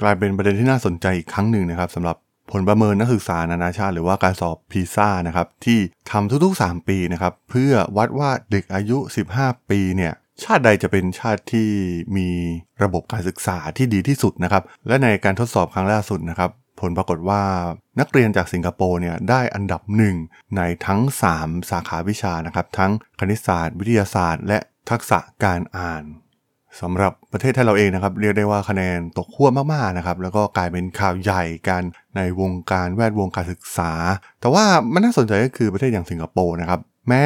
กลายเป็นประเด็นที่น่าสนใจอีกครั้งหนึ่งนะครับสำหรับผลประเมินนักศึกษานานาชาติ หรือว่าการสอบพีซ่านะครับที่ทำทุกๆ 3 ปีนะครับเพื่อวัดว่าเด็กอายุ 15 ปีเนี่ยชาติใดจะเป็นชาติที่มีระบบการศึกษาที่ดีที่สุดนะครับและในการทดสอบครั้งล่าสุดนะครับผลปรากฏว่านักเรียนจากสิงคโปร์เนี่ยได้อันดับหนึ่งในทั้ง 3 สาขาวิชานะครับทั้งคณิตศาสตร์ วิทยาศาสตร์ และทักษะการอ่าน สำหรับประเทศไทยเราเองนะครับ เรียกได้ว่าคะแนนตกขั้วมากๆนะครับ แล้วก็กลายเป็นข่าวใหญ่กันในวงการแวดวงการศึกษา แต่ว่ามันน่าสนใจก็คือประเทศอย่างสิงคโปร์นะครับ แม้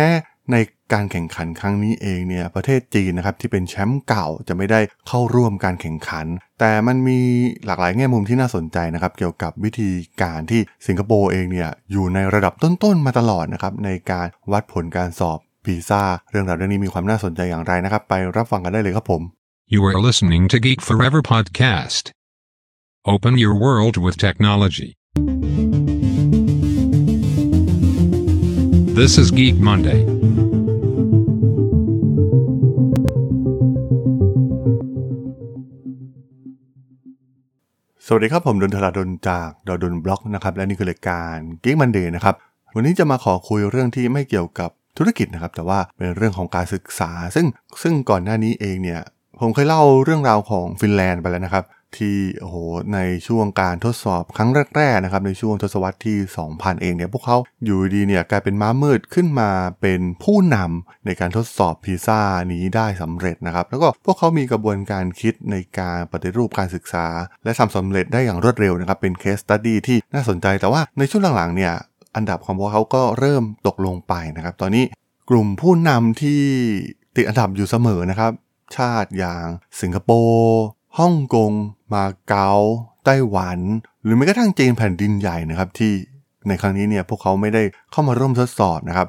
ในการแข่งขันครั้งนี้เองเนี่ยประเทศจีนนะครับที่เป็นแชมป์เก่าจะไม่ได้เข้าร่วมการแข่งขัน แต่มันมีหลากหลายแง่มุมที่น่าสนใจนะครับ เกี่ยวกับวิธีการที่สิงคโปร์เองเนี่ยอยู่ในระดับต้นๆมาตลอดนะครับในการวัดผลการสอบ พีซ่า เรื่องราวเรื่องนี้มีความน่าสนใจอย่างไรนะครับ ไปรับฟังกันได้เลยครับผม You are listening to Geek Forever podcast. Open your world with technology. This is Geek Monday. สวัสดีครับ ผมดนทราดนจากดดนบล็อกนะครับ และนี่คือรายการ Geek Monday นะครับ วันนี้จะมาขอคุยเรื่องที่ไม่เกี่ยวกับ ธุรกิจนะครับ แต่ว่าเป็นเรื่องของการศึกษา ซึ่งซึ่งก่อนหน้านี้เองเนี่ยผมเคยเล่าเรื่องราวของฟินแลนด์ไปแล้วนะครับ ที่โอ้โหในช่วงการทดสอบครั้งแรกๆนะครับในช่วงทศวรรษที่ 2000 เองเนี่ยพวกเขาอยู่ดีเนี่ยกลายเป็นม้ามืดขึ้นมาเป็นผู้นำในการทดสอบพีซ่านี้ได้สำเร็จนะครับ แล้วก็พวกเขามีกระบวนการคิดในการปฏิรูปการศึกษา และทำสำเร็จได้อย่างรวดเร็วนะครับเป็นเคสตัดดี้ที่น่าสนใจแต่ว่าในช่วงหลังๆเนี่ย อันดับของพวกเขาก็เริ่มตกลงไปนะครับ ตอนนี้กลุ่มผู้นำที่ติดอันดับอยู่เสมอนะครับ ชาติอย่างสิงคโปร์ฮ่องกง มาเก๊าไต้หวัน หรือแม้กระทั่งจีนแผ่นดินใหญ่นะครับที่ในครั้งนี้เนี่ยพวกเขาไม่ได้เข้ามาร่วมทดสอบนะครับ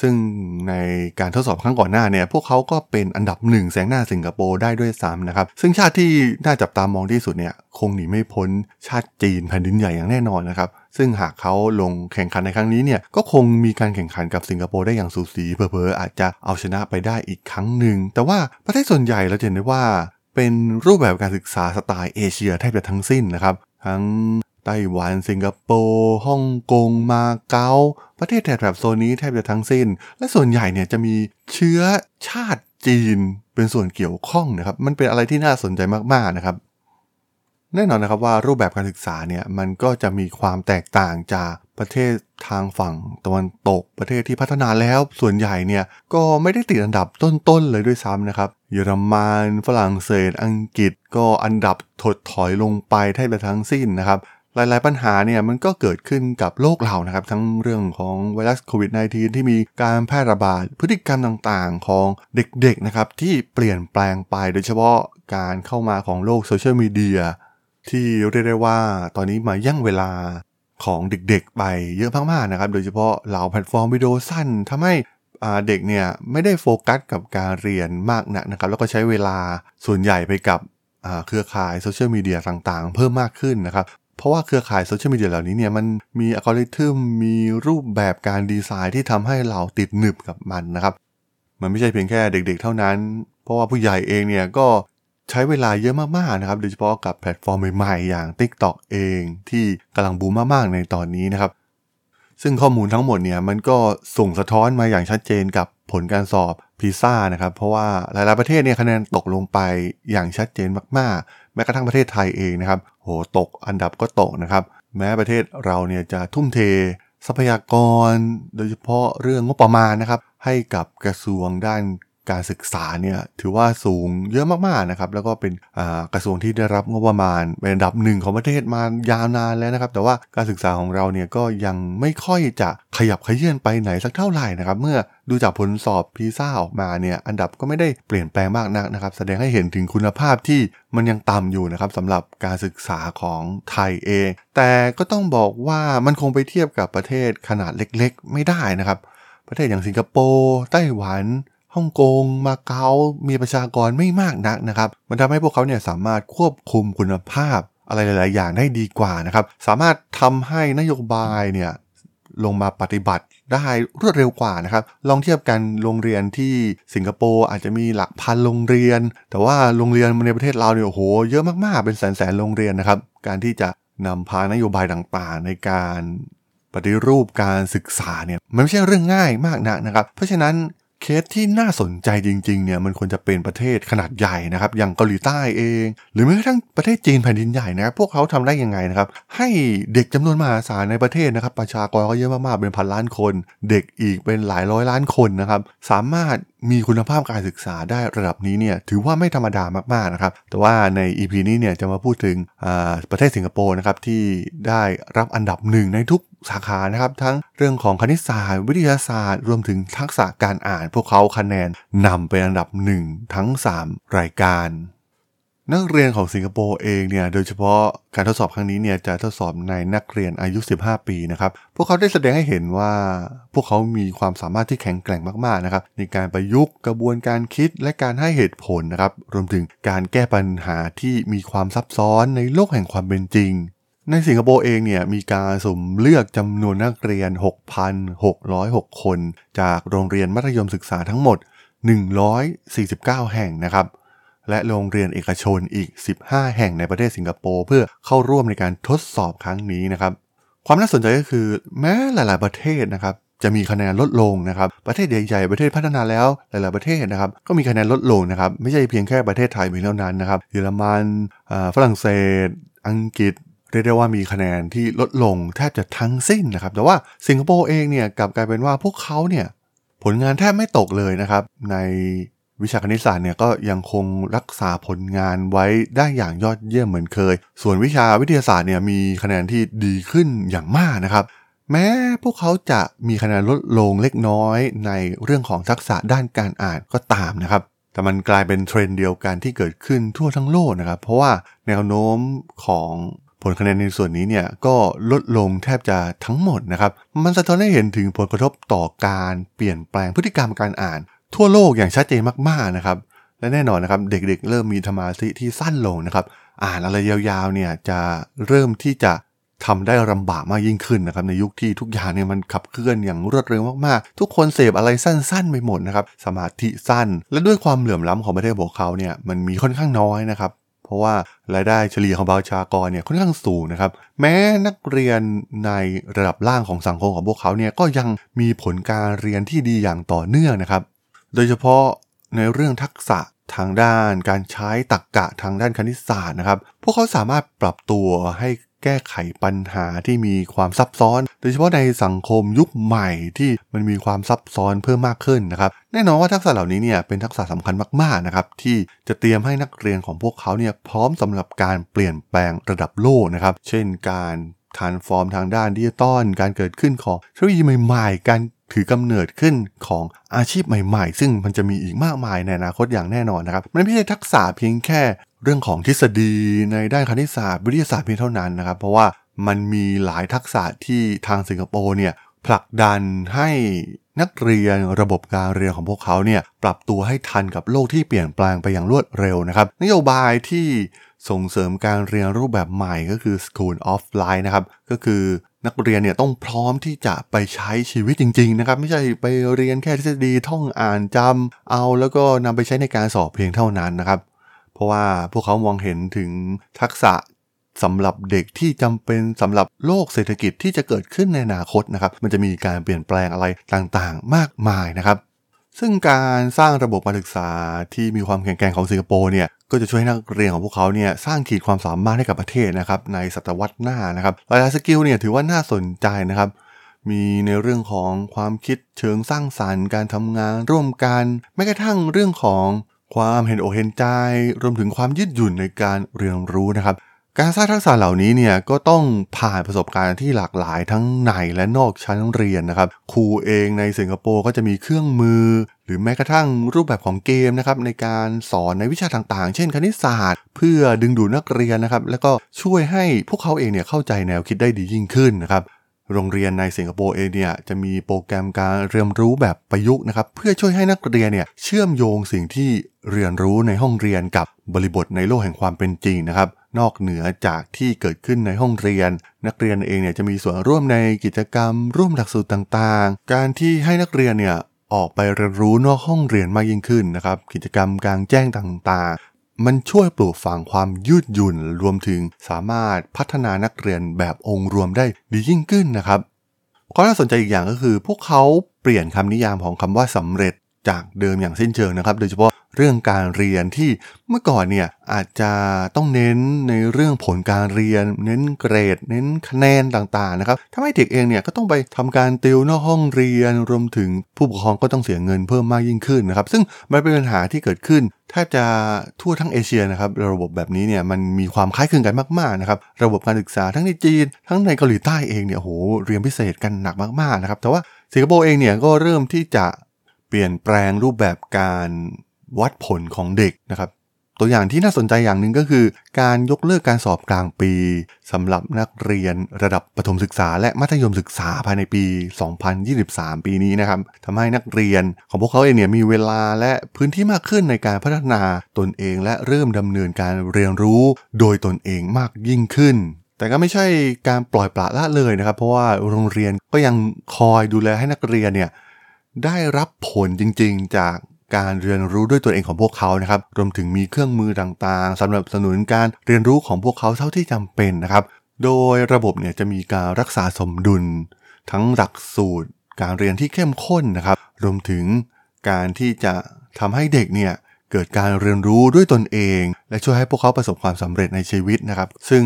ซึ่งในการทดสอบครั้งก่อนหน้าเนี่ย พวกเขาก็เป็นอันดับหนึ่งแซงหน้าสิงคโปร์ได้ด้วยซ้ำนะครับ ซึ่งชาติที่น่าจับตามองที่สุดเนี่ย คงหนีไม่พ้นชาติจีนแผ่นดินใหญ่อย่างแน่นอนนะครับ ซึ่งหากเขาลงแข่งขันในครั้งนี้เนี่ย ก็คงมีการแข่งขันกับสิงคโปร์ได้อย่างสูสีเผลอๆอาจจะเอาชนะไปได้อีกครั้งหนึ่ง แต่ว่าประเทศส่วนใหญ่เราเห็นได้ว่าเป็นรูปแบบการศึกษาสไตล์เอเชียแทบจะทั้งสิ้นนะครับทั้ง ไต้หวัน สิงคโปร์ฮ่องกงมาเก๊าประเทศแถบโซนนี้แทบจะทั้งสิ้น และส่วนใหญ่เนี่ยจะมีเชื้อชาติจีนเป็นส่วนเกี่ยวข้องนะครับ มันเป็นอะไรที่น่าสนใจมากๆนะครับ แน่นอนนะครับว่ารูปแบบการศึกษาเนี่ยมันก็จะมีความแตกต่างจากประเทศทางฝั่งตะวันตก ประเทศที่พัฒนาแล้วส่วนใหญ่เนี่ยก็ไม่ได้ติดอันดับต้นๆเลยด้วยซ้ำนะครับ เยอรมันฝรั่งเศส อังกฤษก็อันดับถดถอยลงไปแทบจะทั้งสิ้นนะครับ หลายๆปัญหาเนี่ยมันก็เกิดขึ้นกับโลกเรานะครับ ทั้งเรื่องของไวรัสโควิด -19 ที่มีการแพร่ระบาดพฤติกรรมต่างๆ ของเด็กๆนะครับที่เปลี่ยนแปลงไปโดยเฉพาะการเข้ามาของโลกโซเชียลมีเดียที่เรียกได้ว่าตอนนี้มาแย่งเวลาของเด็กๆไปเยอะมากๆนะครับ โดยเฉพาะเหล่าแพลตฟอร์มวิดีโอสั้นทำให้เด็กเนี่ยไม่ได้โฟกัสกับการเรียนมากนักนะครับ แล้วก็ใช้เวลาส่วนใหญ่ไปกับเครือข่ายโซเชียลมีเดียต่างๆ เพิ่มมากขึ้นนะครับ เพราะว่าเครือข่ายโซเชียลมีเดียเหล่านี้เนี่ยมันมีอัลกอริทึมมีรูปแบบการดีไซน์ที่ทำให้เราติดหนึบกับมันนะครับ มันไม่ใช่เพียงแค่เด็กๆเท่านั้น เพราะว่าผู้ใหญ่เองเนี่ยก็ใช้เวลาเยอะมากๆนะครับ โดยเฉพาะกับแพลตฟอร์มใหม่ๆอย่าง TikTok เองที่กำลังบูมมากๆในตอนนี้นะครับ ซึ่งข้อมูลทั้งหมดเนี่ยมันก็ส่งสะท้อนมาอย่างชัดเจนกับผลการสอบพีซ่านะครับ เพราะว่าหลายๆประเทศเนี่ยคะแนนตกลงไปอย่างชัดเจนมากๆ ม้กระทั่งประเทศไทยเองนะครับโหตกอันดับก็ตกนะครับ แม้ประเทศเราเนี่ยจะทุ่มเททรัพยากร โดยเฉพาะเรื่องงบประมาณนะครับ ให้กับกระทรวงด้าน การศึกษาเนี่ยถือว่าสูงเยอะมากๆนะครับ แล้วก็เป็นกระทรวงที่ได้รับงบประมาณเป็นอันดับหนึ่งของประเทศมายาวนานแล้วนะครับ แต่ว่าการศึกษาของเราเนี่ยก็ยังไม่ค่อยจะขยับขยื่นไปไหนสักเท่าไหร่นะครับ เมื่อดูจากผลสอบพีซ่าออกมาเนี่ยอันดับก็ไม่ได้เปลี่ยนแปลงมากนักนะครับ แสดงให้เห็นถึงคุณภาพที่มันยังต่ำอยู่นะครับสำหรับการศึกษาของไทยเอง แต่ก็ต้องบอกว่ามันคงไปเทียบกับประเทศขนาดเล็ก ๆ ไม่ได้นะครับ ประเทศอย่างสิงคโปร์ไต้หวัน ฮ่องกง มาเก๊ามีประชากรไม่มากนักนะครับ มันทำให้พวกเขาเนี่ยสามารถควบคุมคุณภาพอะไรหลาย ๆ อย่างได้ดีกว่านะครับ สามารถทำให้นโยบายเนี่ยลงมาปฏิบัติได้รวดเร็วกว่านะครับ ลองเทียบกันโรงเรียนที่สิงคโปร์อาจจะมีหลักพันโรงเรียน แต่ว่าโรงเรียนในประเทศเราเนี่ยโอ้โหเยอะมาก ๆ เป็นแสน ๆ โรงเรียนนะครับ การที่จะนำพานโยบายต่าง ๆ ในการปฏิรูปการศึกษาเนี่ยมันไม่ใช่เรื่องง่ายมากนักนะครับ เพราะฉะนั้น เคสที่น่าสนใจจริงๆเนี่ยมันควรจะเป็นประเทศขนาดใหญ่นะครับอย่างเกาหลีใต้เอง หรือแม้กระทั่งประเทศจีนแผ่นดินใหญ่นะครับพวกเขาทำได้ยังไงนะครับให้เด็กจำนวนมหาศาลในประเทศนะครับประชากรก็เยอะมากๆเป็นพันล้านคน เด็กอีกเป็นหลายร้อยล้านคนนะครับสามารถ มีคุณภาพการศึกษาได้ระดับนี้เนี่ยถือว่าไม่ธรรมดามากๆนะครับ แต่ว่าใน EP นี้เนี่ยจะมาพูดถึงประเทศสิงคโปร์นะครับที่ได้รับอันดับหนึ่งในทุกสาขานะครับทั้งเรื่องของคณิตศาสตร์ วิทยาศาสตร์ รวมถึงทักษะการอ่าน พวกเขาคะแนนนำเป็นอันดับหนึ่งทั้ง 3 รายการ นักเรียนของสิงคโปร์เองเนี่ยโดยเฉพาะการทดสอบครั้งนี้เนี่ยจะทดสอบในนักเรียนอายุ 15 ปีนะครับพวกเขาได้แสดงให้เห็นว่า พวกเขามีความสามารถที่แข็งแกร่งมากๆนะครับในการประยุกต์กระบวนการคิดและการให้เหตุผลนะครับรวมถึงการแก้ปัญหาที่มีความซับซ้อนในโลกแห่งความเป็นจริงในสิงคโปร์เองเนี่ยมีการสุ่มเลือกจำนวนนักเรียน 6,606 คน จากโรงเรียนมัธยมศึกษาทั้งหมด 149 แห่งนะครับ และโรงเรียนเอกชนอีก 15 แห่งในประเทศสิงคโปร์เพื่อเข้าร่วมในการทดสอบครั้งนี้นะครับ ความน่าสนใจก็คือแม้หลาย ๆ ประเทศนะครับจะมีคะแนนลดลงนะครับ ประเทศใหญ่ๆ ประเทศพัฒนาแล้วหลายๆประเทศนะครับ ก็มีคะแนนลดลงนะครับ ไม่ใช่เพียงแค่ประเทศไทยเพียงเท่านั้นนะครับ เยอรมันฝรั่งเศส อังกฤษ เรียกได้ว่ามีคะแนนที่ลดลงแทบจะทั้งสิ้นนะครับ แต่ว่าสิงคโปร์เองเนี่ยกลับกลายเป็นว่าพวกเขาเนี่ยผลงานแทบไม่ตกเลยนะครับ ใน วิชาคณิตศาสตร์เนี่ยก็ยังคงรักษาผลงานไว้ได้อย่างยอดเยี่ยมเหมือนเคย ส่วนวิชาวิทยาศาสตร์เนี่ยมีคะแนนที่ดีขึ้นอย่างมากนะครับ แม้พวกเขาจะมีคะแนนลดลงเล็กน้อยในเรื่องของทักษะด้านการอ่านก็ตามนะครับ แต่มันกลายเป็นเทรนด์เดียวกันที่เกิดขึ้นทั่วทั้งโลกนะครับ เพราะว่าแนวโน้มของผลคะแนนในส่วนนี้เนี่ยก็ลดลงแทบจะทั้งหมดนะครับ มันสะท้อนให้เห็นถึงผลกระทบต่อการเปลี่ยนแปลงพฤติกรรมการอ่าน ทั่วโลกอย่างชัดเจนมากๆนะครับ และแน่นอนนะครับเด็กๆ เริ่มมีธรรมาธิที่สั้นลงนะครับ อ่านอะไรยาวๆเนี่ยจะเริ่มที่จะทำได้ลำบากมากยิ่งขึ้นนะครับในยุคที่ทุกอย่างเนี่ยมันขับเคลื่อนอย่างรวดเร็วมากๆ ทุกคนเสพอะไรสั้นๆไปหมดนะครับสมาธิสั้น และด้วยความเหลื่อมล้ำของประเทศพวกเขาเนี่ยมันมีค่อนข้างน้อยนะครับ เพราะว่ารายได้เฉลี่ยของประชากรเนี่ยค่อนข้างสูงนะครับ แม้นักเรียนในระดับล่างของสังคมของพวกเขาเนี่ยก็ยังมีผลการเรียนที่ดีอย่างต่อเนื่องนะครับ โดยเฉพาะในเรื่องทักษะทางด้านการใช้ตรรกกะทางด้านคณิตศาสตร์นะครับ พวกเขาสามารถปรับตัวให้แก้ไขปัญหาที่มีความซับซ้อน โดยเฉพาะในสังคมยุคใหม่ที่มันมีความซับซ้อนเพิ่มมากขึ้นนะครับ แน่นอนว่าทักษะเหล่านี้เนี่ยเป็นทักษะสำคัญมากๆนะครับที่จะเตรียมให้นักเรียนของพวกเขาเนี่ยพร้อมสำหรับการเปลี่ยนแปลงระดับโลกนะครับ เช่นการทานฟอร์มทางด้านดิจิตอลการเกิดขึ้นของเทคโนโลยีใหม่ๆ การ ถือกำเนิดขึ้นของอาชีพใหม่ๆ ซึ่งมันจะมีอีกมากมายในอนาคตอย่างแน่นอนนะครับ มันไม่ใช่ทักษะเพียงแค่เรื่องของทฤษฎีในด้านคณิตศาสตร์วิทยาศาสตร์เพียงเท่านั้นนะครับ เพราะว่ามันมีหลายทักษะที่ทางสิงคโปร์เนี่ยผลักดันให้นักเรียนระบบการเรียนของพวกเขาเนี่ยปรับตัวให้ทันกับโลกที่เปลี่ยนแปลงไปอย่างรวดเร็วนะครับ นโยบายที่ส่งเสริมการเรียนรูปแบบใหม่ก็คือ School of Life นะครับ ก็คือ นักเรียนเนี่ยต้องพร้อมที่จะไปใช้ชีวิตจริง ๆ นะครับ ไม่ใช่ไปเรียนแค่ทฤษฎีท่องอ่านจำเอาแล้วก็นำไปใช้ในการสอบเพียงเท่านั้นนะครับ เพราะว่าพวกเขามองเห็นถึงทักษะสำหรับเด็กที่จำเป็นสำหรับโลกเศรษฐกิจที่จะเกิดขึ้นในอนาคตนะครับ มันจะมีการเปลี่ยนแปลงอะไรต่างๆ มากมายนะครับ ซึ่งการสร้างระบบการศึกษาที่มีความแข็งแกร่งของสิงคโปร์เนี่ย ก็จะช่วยให้นักเรียนของพวกเขาเนี่ยสร้างขีดความสามารถให้กับประเทศนะครับในศตวรรษหน้านะครับหลายๆ skill เนี่ยถือว่าน่าสนใจนะครับมีในเรื่องของความคิดเชิงสร้างสรรค์ การทำงานร่วมกันแม้กระทั่งเรื่องของความเห็นอกเห็นใจ รวมถึงความยืดหยุ่นในการเรียนรู้นะครับ การสร้างทักษะเหล่านี้เนี่ยก็ต้องผ่านประสบการณ์ที่หลากหลายทั้งในและนอกชั้นเรียนนะครับครูเองในสิงคโปร์ก็จะมีเครื่องมือ รือแม้กระทั่งรูปแบบของเกมนะครับในการสอนในวิชาต่างๆ เช่นคณิตศาสตร์ เพื่อดึงดูดนักเรียนนะครับ แล้วก็ช่วยให้พวกเขาเองเนี่ยเข้าใจแนวคิดได้ดียิ่งขึ้นนะครับโรงเรียนในสิงคโปร์เองเนี่ยจะมีโปรแกรมการเรียนรู้แบบประยุกต์นะครับเพื่อช่วยให้นักเรียนเนี่ยเชื่อมโยงสิ่งที่เรียนรู้ในห้องเรียนกับบริบทในโลกแห่งความเป็นจริงนะครับนอกเหนือจากที่เกิดขึ้นในห้องเรียน นักเรียนเองเนี่ยจะมีส่วนร่วมในกิจกรรม ร่วมหลักสูตรต่างๆ การที่ให้นักเรียนเนี่ย ออกไปเรียนรู้นอกห้องเรียนมากยิ่งขึ้นนะครับ กิจกรรมกลางแจ้งต่างๆ มันช่วยปลูกฝังความยืดหยุ่นรวมถึงสามารถพัฒนานักเรียนแบบองค์รวมได้ดียิ่งขึ้นนะครับความน่าสนใจอีกอย่างก็คือ พวกเขาเปลี่ยนคำนิยามของคำว่าสำเร็จ จากเดิมอย่างสิ้นเชิงนะครับ โดยเฉพาะเรื่องการเรียนที่เมื่อก่อนเนี่ยอาจจะต้องเน้นในเรื่องผลการเรียน เน้นเกรด เน้นคะแนนต่างๆนะครับทำให้เด็กเองเนี่ยก็ต้องไปทำการติวนอกห้องเรียนรวมถึงผู้ปกครองก็ต้องเสียเงินเพิ่มมากยิ่งขึ้นนะครับ ซึ่งมันเป็นปัญหาที่เกิดขึ้นแทบจะทั่วทั้งเอเชียนะครับระบบแบบนี้เนี่ยมันมีความคล้ายคลึงกันมากๆนะครับระบบการศึกษาทั้งในจีน ทั้งในเกาหลีใต้เองเนี่ยโหเรียนพิเศษกันหนักมากๆนะครับแต่ว่าสิงคโปร์เองเนี่ยก็เริ่มที่จะ เปลี่ยนแปลงรูปแบบการวัดผลของเด็กนะครับ ตัวอย่างที่น่าสนใจอย่างหนึ่งก็คือ การยกเลิกการสอบกลางปีสำหรับนักเรียนระดับประถมศึกษา และมัธยมศึกษาภายในปี 2023 ปีนี้นะครับทำให้นักเรียนของพวกเขาเองเนี่ยมีเวลาและพื้นที่มากขึ้นในการพัฒนาตนเองและเริ่มดำเนินการเรียนรู้โดยตนเองมากยิ่งขึ้นแต่ก็ไม่ใช่การปล่อยปละละเลยนะครับ เพราะว่าโรงเรียนก็ยังคอยดูแลให้นักเรียนเนี่ย ได้รับผลจริงๆ จากการเรียนรู้ด้วยตัวเองของพวกเขานะครับ รวมถึงมีเครื่องมือต่างๆสำหรับสนุนการเรียนรู้ของพวกเขาเท่าที่จำเป็นนะครับ โดยระบบเนี่ยจะมีการรักษาสมดุล ทั้งหลักสูตร การเรียนที่เข้มข้นนะครับ รวมถึงการที่จะทำให้เด็กเนี่ยเกิดการเรียนรู้ด้วยตนเอง และช่วยให้พวกเขาประสบความสำเร็จในชีวิตนะครับ ซึ่ง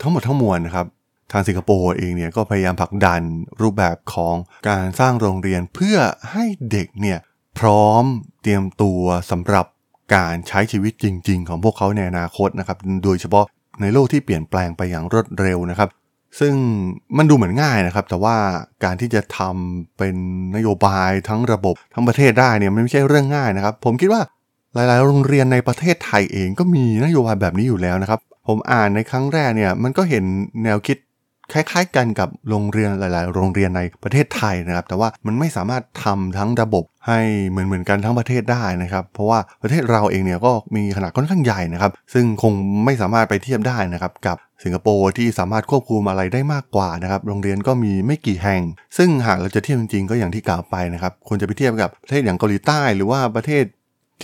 ทั้งหมดทั้งมวลนะครับ ทางสิงคโปร์เองเนี่ยก็พยายามผลักดันรูปแบบของการสร้างโรงเรียนเพื่อให้เด็กเนี่ยพร้อมเตรียมตัวสำหรับการใช้ชีวิตจริง ๆ ของพวกเขาในอนาคตนะครับ โดยเฉพาะในโลกที่เปลี่ยนแปลงไปอย่างรวดเร็วนะครับ ซึ่งมันดูเหมือนง่ายนะครับ แต่ว่าการที่จะทำเป็นนโยบายทั้งระบบทั้งประเทศได้เนี่ยไม่ใช่เรื่องง่ายนะครับ ผมคิดว่าหลาย ๆ โรงเรียนในประเทศไทยเองก็มีนโยบายแบบนี้อยู่แล้วนะครับ ผมอ่านในครั้งแรกเนี่ยมันก็เห็นแนวคิด คล้ายๆ กันกับโรงเรียนหลาย ๆ โรงเรียนในประเทศไทยนะครับ แต่ว่ามันไม่สามารถทำทั้งระบบให้เหมือนเหมือนกันทั้งประเทศได้นะครับ เพราะว่าประเทศเราเองเนี่ยก็มีขนาดค่อนข้างใหญ่นะครับ ซึ่งคงไม่สามารถไปเทียบได้นะครับกับสิงคโปร์ที่สามารถควบคุมอะไรได้มากกว่านะครับ โรงเรียนก็มีไม่กี่แห่ง ซึ่งหากเราจะเทียบจริงๆ ก็อย่างที่กล่าวไปนะครับควรจะไปเทียบกับประเทศอย่างเกาหลีใต้ หรือว่าประเทศ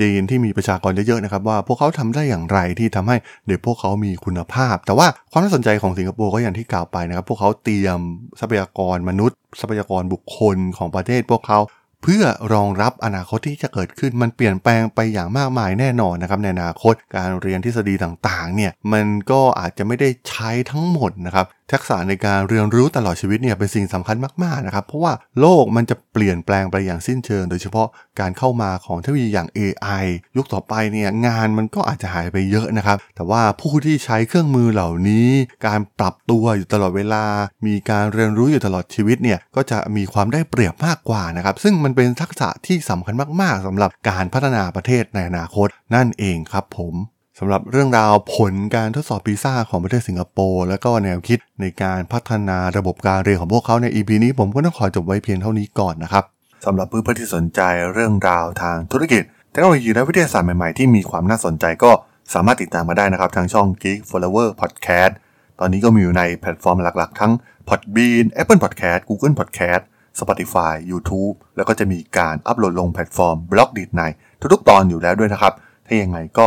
จีนที่มีประชากรเยอะๆนะครับว่าพวกเขาทำได้อย่างไรที่ทำให้เด็กพวกเขามีคุณภาพ แต่ว่าความน่าสนใจของสิงคโปร์ก็อย่างที่กล่าวไปนะครับพวกเขาเตรียมทรัพยากรมนุษย์ ทรัพยากรบุคคลของประเทศพวกเขาเพื่อรองรับอนาคตที่จะเกิดขึ้นมันเปลี่ยนแปลงไปอย่างมากมายแน่นอนนะครับในอนาคตการเรียนทฤษฎีต่างๆเนี่ยมันก็อาจจะไม่ได้ใช้ทั้งหมดนะครับทักษะในการเรียนรู้ตลอดชีวิตเนี่ยเป็นสิ่งสำคัญมากๆนะครับ เพราะว่าโลกมันจะเปลี่ยนแปลงไปอย่างสิ้นเชิง โดยเฉพาะการเข้ามาของเทคโนโลยีอย่าง AI ยุคต่อไปเนี่ยงานมันก็อาจจะหายไปเยอะนะครับ แต่ว่าผู้ที่ใช้เครื่องมือเหล่านี้ การปรับตัวอยู่ตลอดเวลา มีการเรียนรู้อยู่ตลอดชีวิตเนี่ยก็จะมีความได้เปรียบมากกว่านะครับซึ่งมันเป็นทักษะที่สำคัญมาก ๆสำหรับการพัฒนาประเทศในอนาคตนั่นเองครับผม สำหรับเรื่องราวผลการทดสอบปีซ่าของประเทศสิงคโปร์และก็แนวคิดในการพัฒนาระบบการเรียนของพวกเขาใน EP นี้ผมก็ต้องขอจบไว้เพียงเท่านี้ก่อนนะครับสำหรับเพื่อนๆที่สนใจเรื่องราวทางธุรกิจเทคโนโลยีและวิทยาศาสตร์ใหม่ๆ ที่มีความน่าสนใจก็สามารถติดตามมาได้นะครับ ทางช่อง Geek Forever Podcast ตอนนี้ก็มีอยู่ในแพลตฟอร์มหลักๆ ทั้ง Podbean Apple Podcast Google Podcast Spotify YouTube แล้วก็จะมีการอัปโหลดลงแพลตฟอร์ม Blockdit ในทุกๆ ตอนอยู่แล้วด้วยนะครับ ถ้ายังไงก็